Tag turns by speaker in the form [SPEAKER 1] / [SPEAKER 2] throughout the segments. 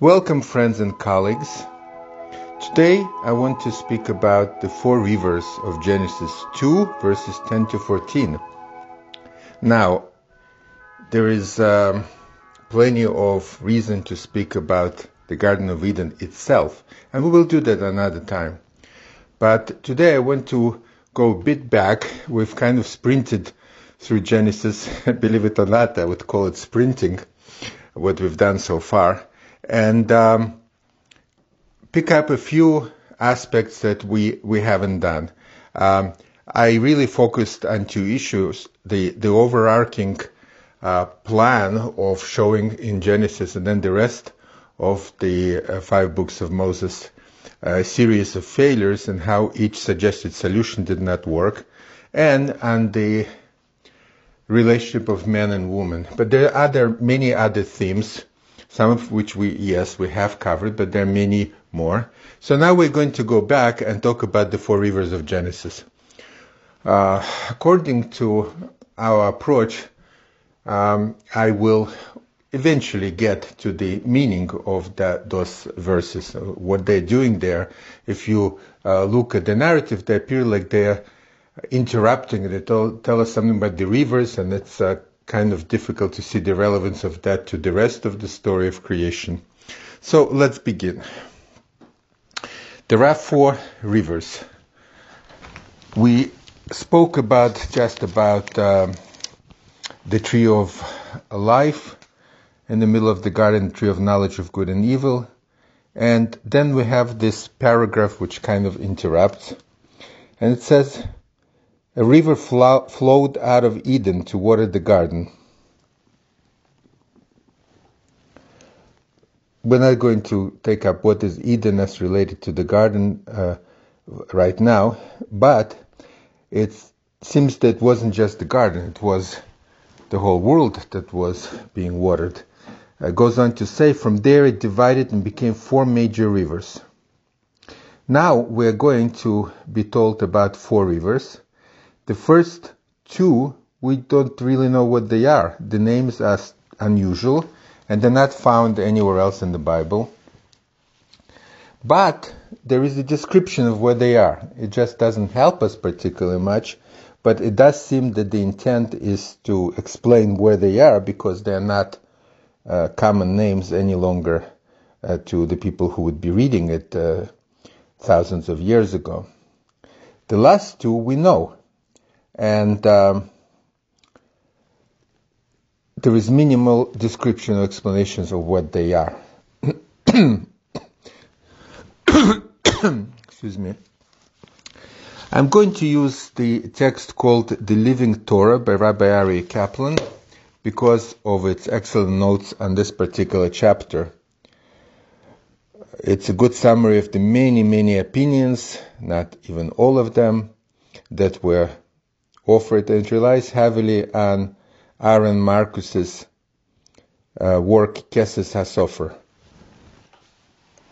[SPEAKER 1] Welcome, friends and colleagues. Today I want to speak about the four rivers of Genesis 2, verses 10 to 14. Now, there is um, plenty of reason to speak about the Garden of Eden itself, and we will do that another time. But today I want to go a bit back. We've kind of sprinted through Genesis, believe it or not, I would call it sprinting, what we've done so far and um, pick up a few aspects that we, we haven't done. Um, I really focused on two issues the, the overarching uh, plan of showing in Genesis and then the rest of the uh, five books of Moses a series of failures and how each suggested solution did not work, and on the relationship of man and woman. But there are other, many other themes some of which we, yes, we have covered, but there are many more. So now we're going to go back and talk about the four rivers of Genesis. Uh, according to our approach, um, I will eventually get to the meaning of that, those verses, uh, what they're doing there. If you uh, look at the narrative, they appear like they're interrupting. They tell, tell us something about the rivers, and it's uh, kind of difficult to see the relevance of that to the rest of the story of creation. So let's begin. There are four rivers. We spoke about just about um, the tree of life in the middle of the garden, the tree of knowledge of good and evil. And then we have this paragraph which kind of interrupts. And it says, a river flowed out of Eden to water the garden. We're not going to take up what is Eden as related to the garden uh, right now, but it seems that it wasn't just the garden, it was the whole world that was being watered. It goes on to say, from there it divided and became four major rivers. Now we're going to be told about four rivers the first two, we don't really know what they are. The names are unusual and they're not found anywhere else in the Bible. But there is a description of what they are. It just doesn't help us particularly much, but it does seem that the intent is to explain where they are because they're not uh, common names any longer uh, to the people who would be reading it uh, thousands of years ago. The last two we know and um, there is minimal description or explanations of what they are. Excuse me. I'm going to use the text called The Living Torah by Rabbi Aryeh Kaplan because of its excellent notes on this particular chapter. It's a good summary of the many, many opinions, not even all of them, that were offered and relies heavily on Aaron Marcus's uh, work Keses HaSofer.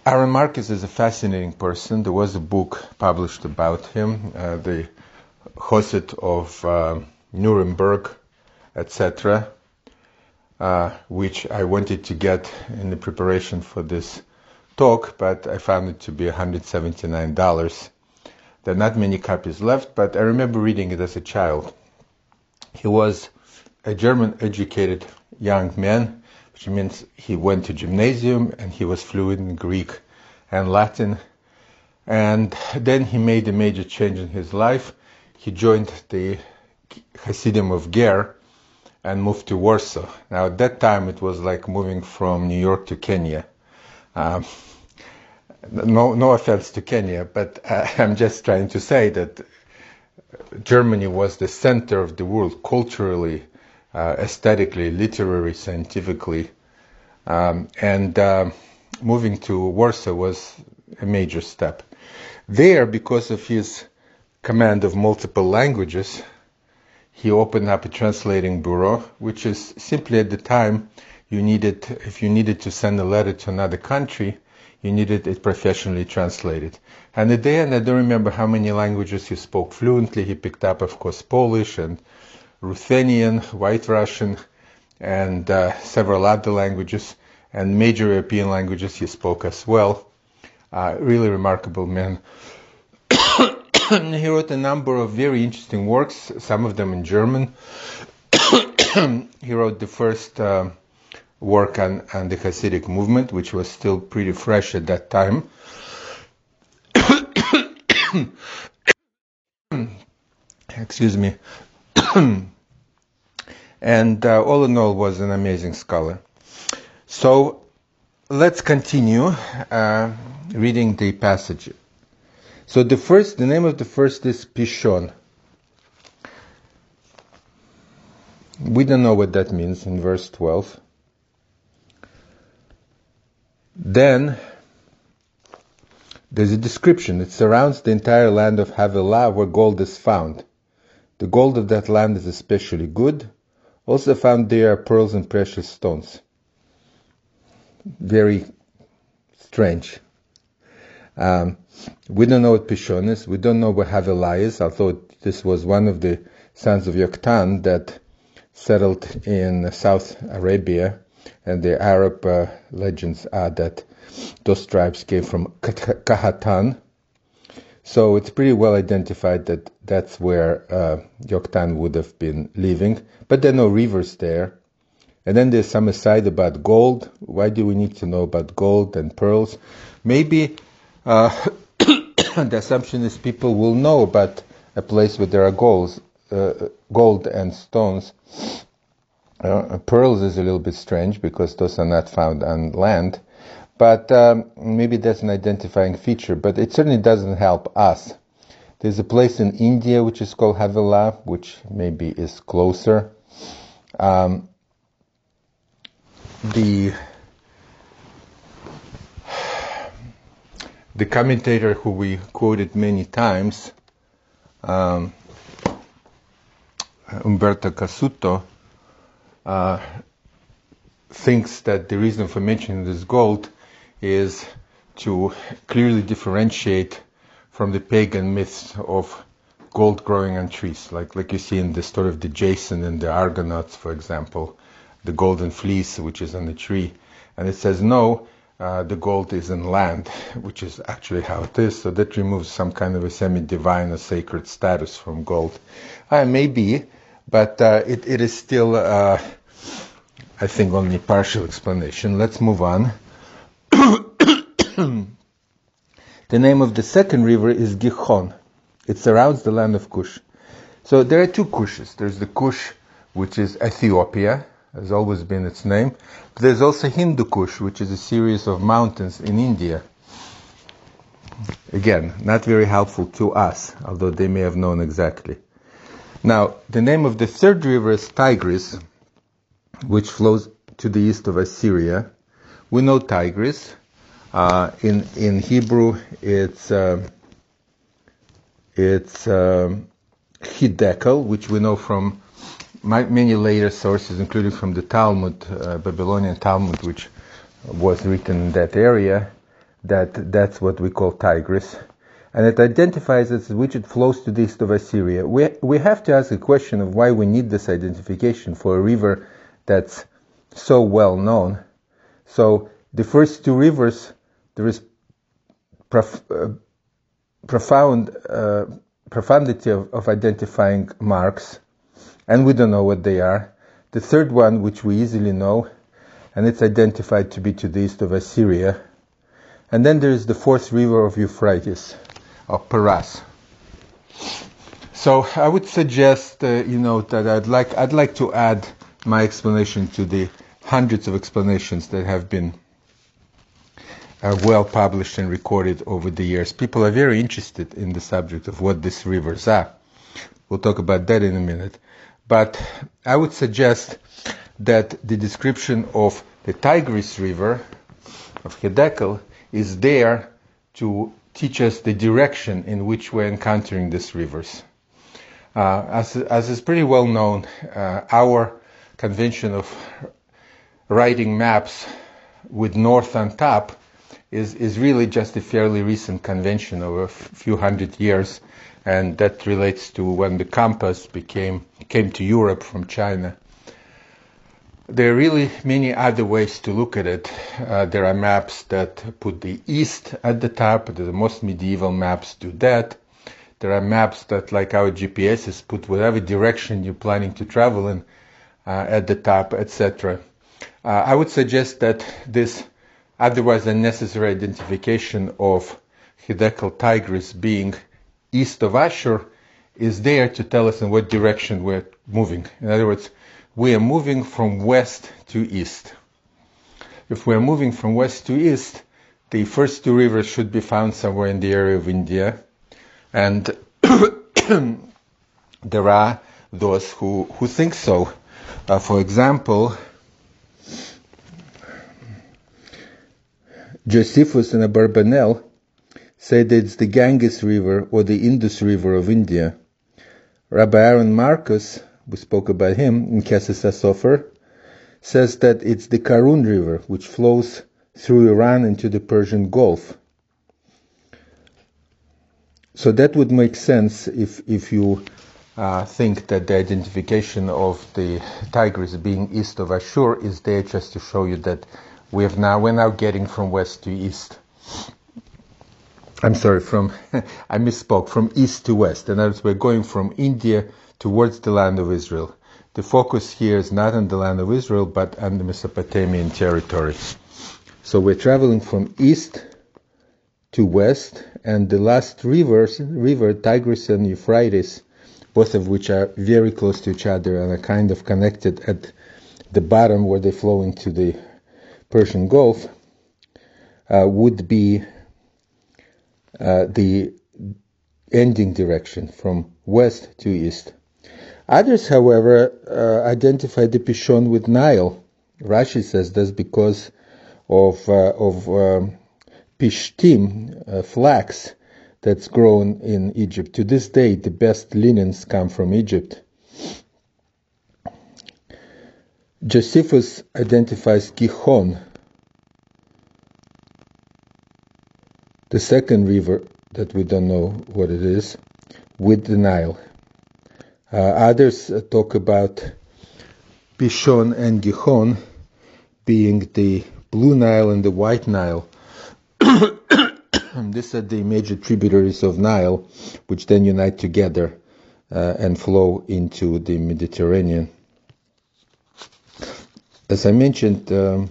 [SPEAKER 1] Aaron Marcus is a fascinating person. There was a book published about him, uh, the Choset of uh, Nuremberg, etc., uh, which I wanted to get in the preparation for this talk, but I found it to be $179. There are not many copies left, but I remember reading it as a child. He was a German educated young man, which means he went to gymnasium and he was fluent in Greek and Latin. And then he made a major change in his life. He joined the Hasidim of Ger and moved to Warsaw. Now, at that time, it was like moving from New York to Kenya. Um, no, no offense to Kenya, but uh, I'm just trying to say that Germany was the center of the world culturally, uh, aesthetically, literary, scientifically, um, and uh, moving to Warsaw was a major step. There, because of his command of multiple languages, he opened up a translating bureau, which is simply at the time you needed, if you needed to send a letter to another country, he needed it professionally translated. And at the I don't remember how many languages he spoke fluently. He picked up, of course, Polish and Ruthenian, White Russian, and uh, several other languages. and major European languages he spoke as well. Uh, really remarkable man. he wrote a number of very interesting works, some of them in German. he wrote the first uh, work on, on the Hasidic movement, which was still pretty fresh at that time. Excuse me. and uh, all in all was an amazing scholar. So let's continue uh, reading the passage. So the first, the name of the first is Pishon. We don't know what that means in verse 12. Then there's a description. It surrounds the entire land of Havilah where gold is found. The gold of that land is especially good. Also found there are pearls and precious stones. Very strange. Um, we don't know what Pishon is. We don't know where Havilah is, although this was one of the sons of Yoktan that settled in South Arabia, and the Arab uh, legends are that those tribes came from Kahatan. So it's pretty well identified that that's where uh, Yoktan would have been living, but there are no rivers there. And then there's some aside about gold. Why do we need to know about gold and pearls? Maybe uh, the assumption is people will know about a place where there are golds, uh, gold and stones. Uh, pearls is a little bit strange because those are not found on land, but um, maybe that's an identifying feature. But it certainly doesn't help us. There's a place in India which is called Havilah, which maybe is closer. Um, the the commentator who we quoted many times, um, Umberto Cassuto, uh, thinks that the reason for mentioning this gold is to clearly differentiate from the pagan myths of gold growing on trees, like like you see in the story of the Jason and the Argonauts, for example, the golden fleece which is on the tree, and it says no, uh, the gold is in land, which is actually how it is. So that removes some kind of a semi-divine or sacred status from gold. Uh, maybe, but uh, it, it is still, uh, I think, only partial explanation. Let's move on. the name of the second river is Gihon. It surrounds the land of Cush. So there are two Kushes. There's the Kush, which is Ethiopia, has always been its name. But there's also Hindu Kush, which is a series of mountains in India. Again, not very helpful to us, although they may have known exactly. Now, the name of the third river is Tigris, which flows to the east of Assyria. We know Tigris. Uh, in in Hebrew, it's uh, it's um, Hiddekel, which we know from many later sources, including from the Talmud, uh, Babylonian Talmud, which was written in that area, that that's what we call Tigris. And it identifies which it flows to the east of Assyria. We, we have to ask a question of why we need this identification for a river that's so well known. So the first two rivers, there is prof, uh, profound uh, profundity of, of identifying marks and we don't know what they are. The third one, which we easily know, and it's identified to be to the east of Assyria. And then there is the fourth river of Euphrates, of Paras. So I would suggest, uh, you know, that I'd like I'd like to add my explanation to the hundreds of explanations that have been uh, well published and recorded over the years. People are very interested in the subject of what these rivers are. We'll talk about that in a minute. But I would suggest that the description of the Tigris River of Hiddekel is there to teach us the direction in which we're encountering these rivers. Uh, as, as is pretty well known, uh, our convention of writing maps with north on top is, is really just a fairly recent convention of a few hundred years and that relates to when the compass became came to Europe from China. There are really many other ways to look at it. Uh, there are maps that put the east at the top. The most medieval maps do that. There are maps that, like our GPSs, put whatever direction you're planning to travel in uh, at the top, etc. Uh, I would suggest that this otherwise unnecessary identification of Hiddekel Tigris being east of Ashur is there to tell us in what direction we're moving. In other words, we are moving from west to east. If we're moving from west to east, the first two rivers should be found somewhere in the area of India. And there are those who, who think so. Uh, for example, Josephus and Abarbanel say that it's the Ganges River or the Indus River of India. Rabbi Aaron Marcus we spoke about him in Keses Sofer, says that it's the Karun River which flows through Iran into the Persian Gulf. So that would make sense if if you uh, think that the identification of the Tigris being east of Ashur is there just to show you that we have now we're now getting from west to east. I'm sorry, from I misspoke from east to west. and as we're going from India towards the land of Israel. The focus here is not on the land of Israel, but on the Mesopotamian territory. So we're traveling from east to west, and the last rivers, river, Tigris and Euphrates, both of which are very close to each other and are kind of connected at the bottom where they flow into the Persian Gulf, uh, would be uh, the ending direction from west to east. Others, however, uh, identify the Pishon with Nile. Rashi says this because of uh, of um, pishtim, uh, flax, that's grown in Egypt. To this day, the best linens come from Egypt. Josephus identifies Gihon, the second river that we don't know what it is, with the Nile. Uh, others uh, talk about Pishon and Gihon being the Blue Nile and the White Nile. These are the major tributaries of Nile, which then unite together uh, and flow into the Mediterranean. As I mentioned, um,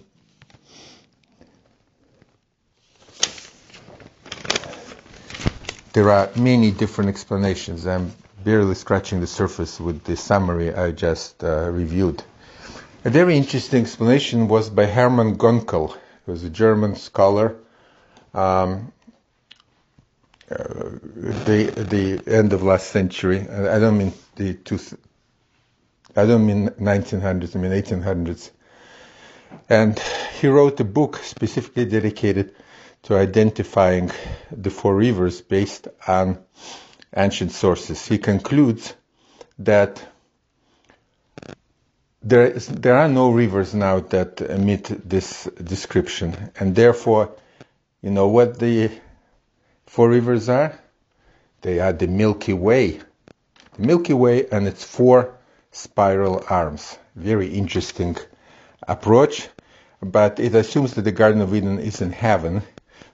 [SPEAKER 1] there are many different explanations. I'm barely scratching the surface with the summary I just uh, reviewed. A very interesting explanation was by Hermann Gunkel, who was a German scholar. Um, uh, the the end of last century. I don't mean the two. I don't mean 1900s. I mean 1800s. And he wrote a book specifically dedicated to identifying the four rivers based on ancient sources. He concludes that there, is, there are no rivers now that meet this description, and therefore, you know what the four rivers are? They are the Milky Way. The Milky Way and its four spiral arms. Very interesting approach, but it assumes that the Garden of Eden is in heaven,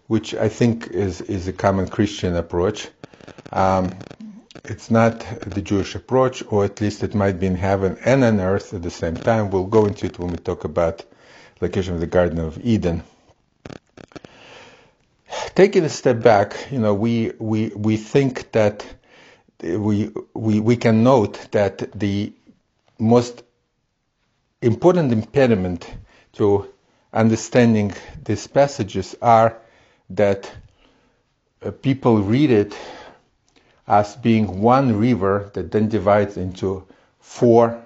[SPEAKER 1] which I think is, is a common Christian approach. Um, it's not the Jewish approach, or at least it might be in heaven and on earth at the same time. We'll go into it when we talk about location of the Garden of Eden. Taking a step back, you know, we we we think that we we we can note that the most important impediment to understanding these passages are that uh, people read it as being one river that then divides into four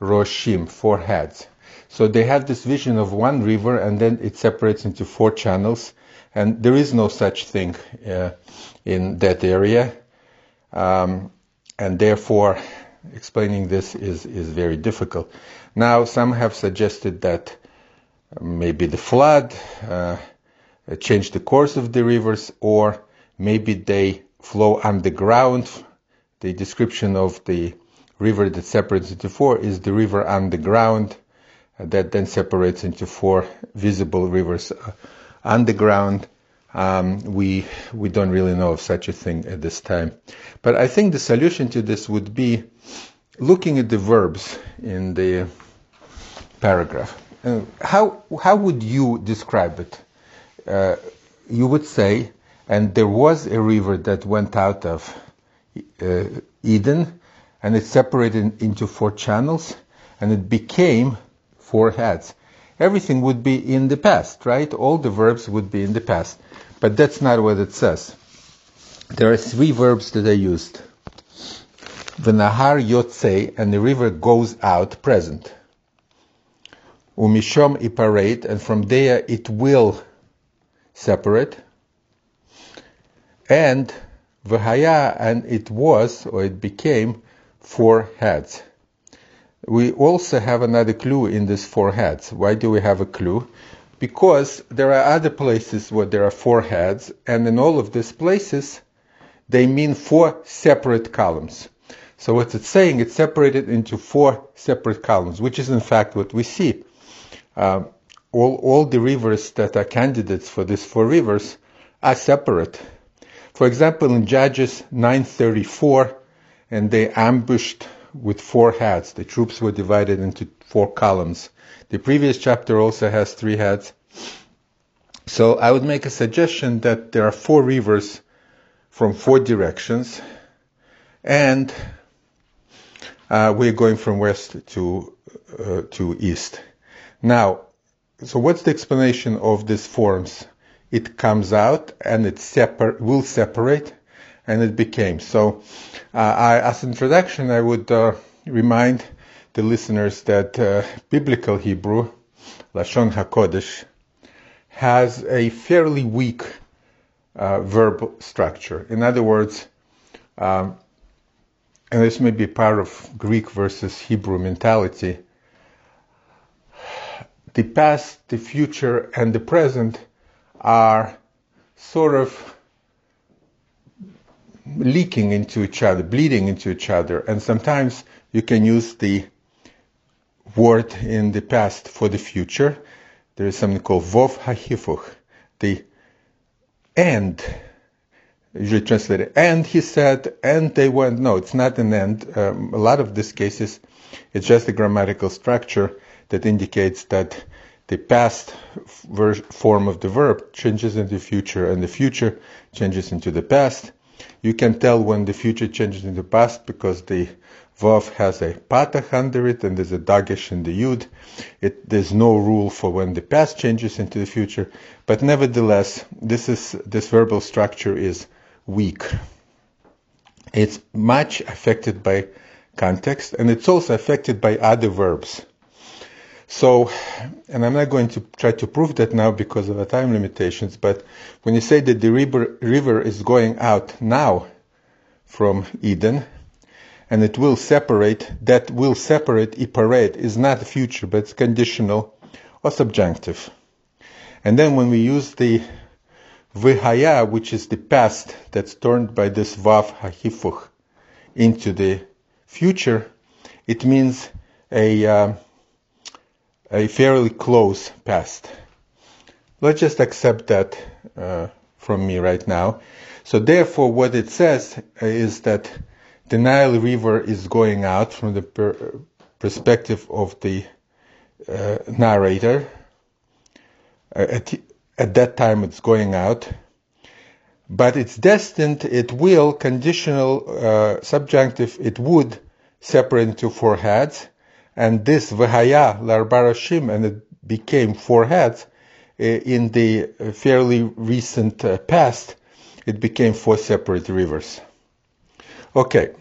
[SPEAKER 1] roshim, four heads. So they have this vision of one river and then it separates into four channels. And there is no such thing uh, in that area. Um, and therefore, explaining this is, is very difficult. Now, some have suggested that maybe the flood uh, changed the course of the rivers, or maybe they flow underground. The description of the river that separates into four is the river underground. that then separates into four visible rivers underground. Um, we we don't really know of such a thing at this time, but I think the solution to this would be looking at the verbs in the paragraph. Uh, how how would you describe it? Uh, you would say, and there was a river that went out of uh, Eden, and it separated into four channels, and it became four heads. Everything would be in the past, right? All the verbs would be in the past, but that's not what it says. There are three verbs that are used. The Nahar Yotze, and the river goes out, present. Umishom iparate, and from there it will separate. And Vahaya, and it was, or it became, four heads. We also have another clue in these four heads. Why do we have a clue? Because there are other places where there are four heads, and in all of these places, they mean four separate columns. So what it's saying, it's separated into four separate columns, which is in fact what we see. Uh, all, all the rivers that are candidates for these four rivers are separate. For example, in Judges 934, and they ambushed with four heads. The troops were divided into four columns. The previous chapter also has three heads. So I would make a suggestion that there are four rivers from four directions, and uh, we're going from west to uh, to east. Now, so what's the explanation of these forms? It comes out and it separ- will separate, and it became. So, uh, I, as introduction, I would uh, remind the listeners that uh, biblical Hebrew, Lashon Hakodesh, has a fairly weak uh, verb structure. In other words, um, and this may be part of Greek versus Hebrew mentality, the past, the future, and the present are sort of leaking into each other, bleeding into each other, and sometimes you can use the word in the past for the future. There is something called vov hahifuch, the end, usually translated. And he said, and they went. No, it's not an end. Um, a lot of these cases, it's just a grammatical structure that indicates that the past form of the verb changes into the future, and the future changes into the past. You can tell when the future changes into the past because the Vav has a patach under it and there's a dagesh in the yud. It, there's no rule for when the past changes into the future, but nevertheless, this is this verbal structure is weak. It's much affected by context and it's also affected by other verbs. So, and I'm not going to try to prove that now because of the time limitations, but when you say that the river, river is going out now from Eden, and it will separate, that will separate iparet is not future, but it's conditional or subjunctive. And then when we use the vihaya, which is the past that's turned by this vav hahifuch into the future, it means a, uh, a fairly close past. Let's just accept that uh, from me right now. So therefore, what it says is that the Nile River is going out from the per- perspective of the uh, narrator. Uh, at, at that time, it's going out, but it's destined, it will, conditional, uh, subjunctive, it would separate into four heads, and this Vahaya Larbarashim, and it became four heads uh, in the fairly recent uh, past, it became four separate rivers. Okay.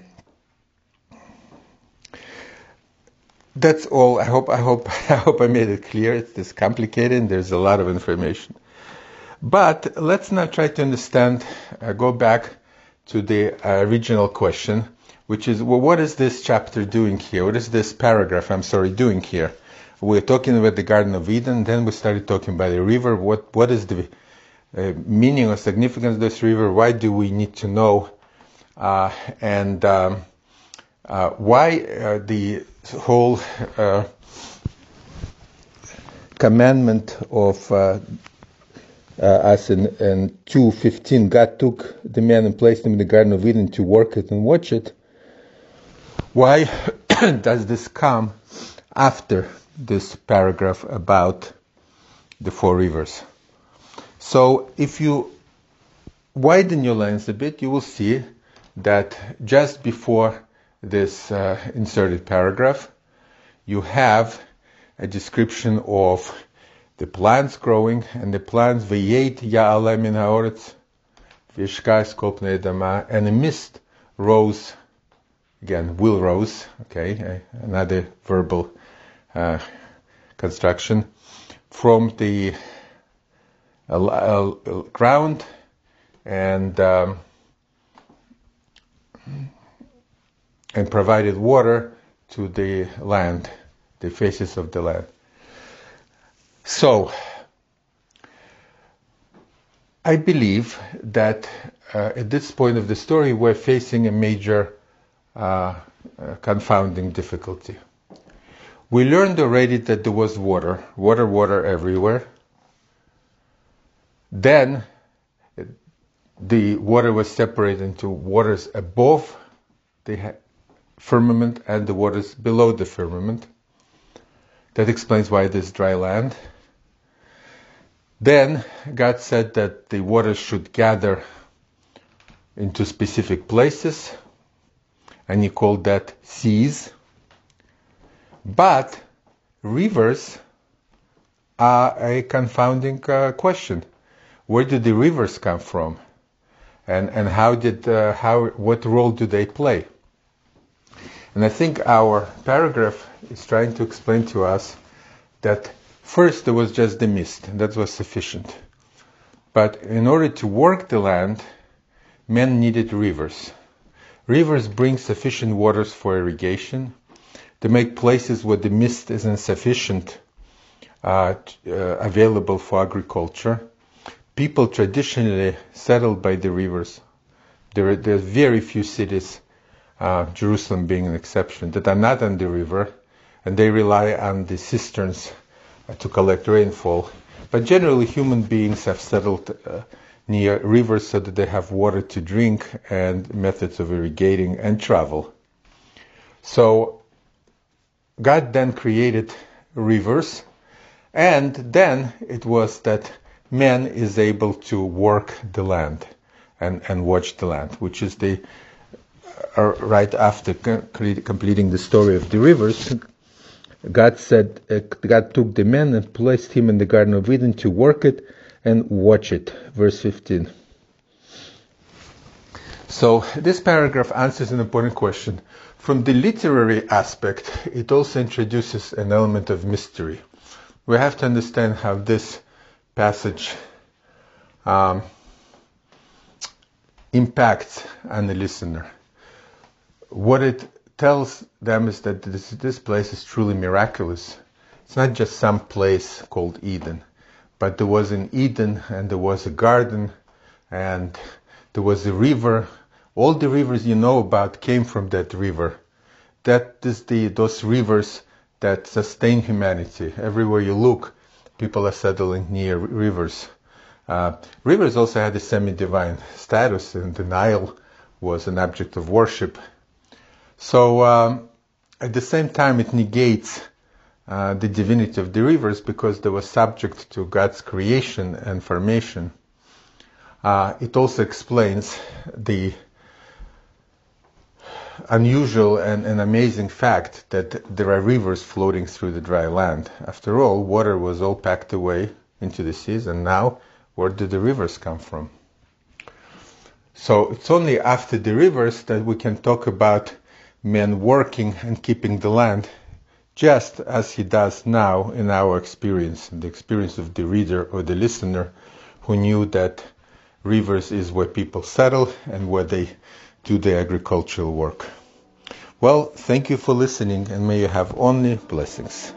[SPEAKER 1] That's all. I hope I hope I hope I made it clear. It's this complicated. There's a lot of information. But let's now try to understand. Uh, go back to the uh, original question, which is, well, what is this chapter doing here? What is this paragraph? I'm sorry, doing here? We're talking about the Garden of Eden. Then we started talking about the river. What what is the uh, meaning or significance of this river? Why do we need to know? Uh, and um, uh, why uh, the whole commandment of uh, uh, us in, in 2.15, God took the man and placed him in the Garden of Eden to work it and watch it. Why does this come after this paragraph about the four rivers? So if you widen your lens a bit, you will see that just before this uh, inserted paragraph, you have a description of the plants growing and the plants vayet ya'ala min ha'oretz v'ishkai dama and a mist rose again will rose okay another verbal uh, construction from the uh, uh, ground and um, and provided water to the land, the faces of the land. So, I believe that uh, at this point of the story, we're facing a major Uh, uh, confounding difficulty. We learned already that there was water, water, water everywhere. Then the water was separated into waters above the firmament and the waters below the firmament. That explains why there's dry land. Then God said that the waters should gather into specific places, and He called that seas. But rivers are a confounding uh, question. Where did the rivers come from? And, and how did, uh, how, what role do they play? And I think our paragraph is trying to explain to us that first there was just the mist, and that was sufficient. But in order to work the land, men needed rivers. Rivers bring sufficient waters for irrigation. to make places where the mist is insufficient uh, uh, available for agriculture. People traditionally settled by the rivers. There are, there are very few cities uh, Jerusalem being an exception, that are not on the river, and they rely on the cisterns uh, to collect rainfall. But generally, human beings have settled uh, near rivers so that they have water to drink and methods of irrigating and travel. So, God then created rivers, and then it was that man is able to work the land and, and watch the land, which is the right after completing the story of the rivers, God said, uh, God took the man and placed him in the Garden of Eden to work it and watch it. Verse 15. So this paragraph answers an important question. From the literary aspect, it also introduces an element of mystery. We have to understand how this passage um, impacts on the listener what it tells them is that this, this place is truly miraculous. It's not just some place called Eden, but there was an Eden and there was a garden and there was a river. All the rivers you know about came from that river. That is the those rivers that sustain humanity. Everywhere you look, people are settling near rivers. Uh, rivers also had a semi-divine status, and the Nile was an object of worship so um, at the same time, it negates uh, the divinity of the rivers because they were subject to God's creation and formation. Uh, it also explains the unusual and, and, amazing fact that there are rivers floating through the dry land. After all, water was all packed away into the seas, and now where do the rivers come from? So it's only after the rivers that we can talk about men working and keeping the land, just as he does now in our experience, the experience of the reader or the listener who knew that rivers is where people settle and where they do their agricultural work. Well, thank you for listening and may you have only blessings.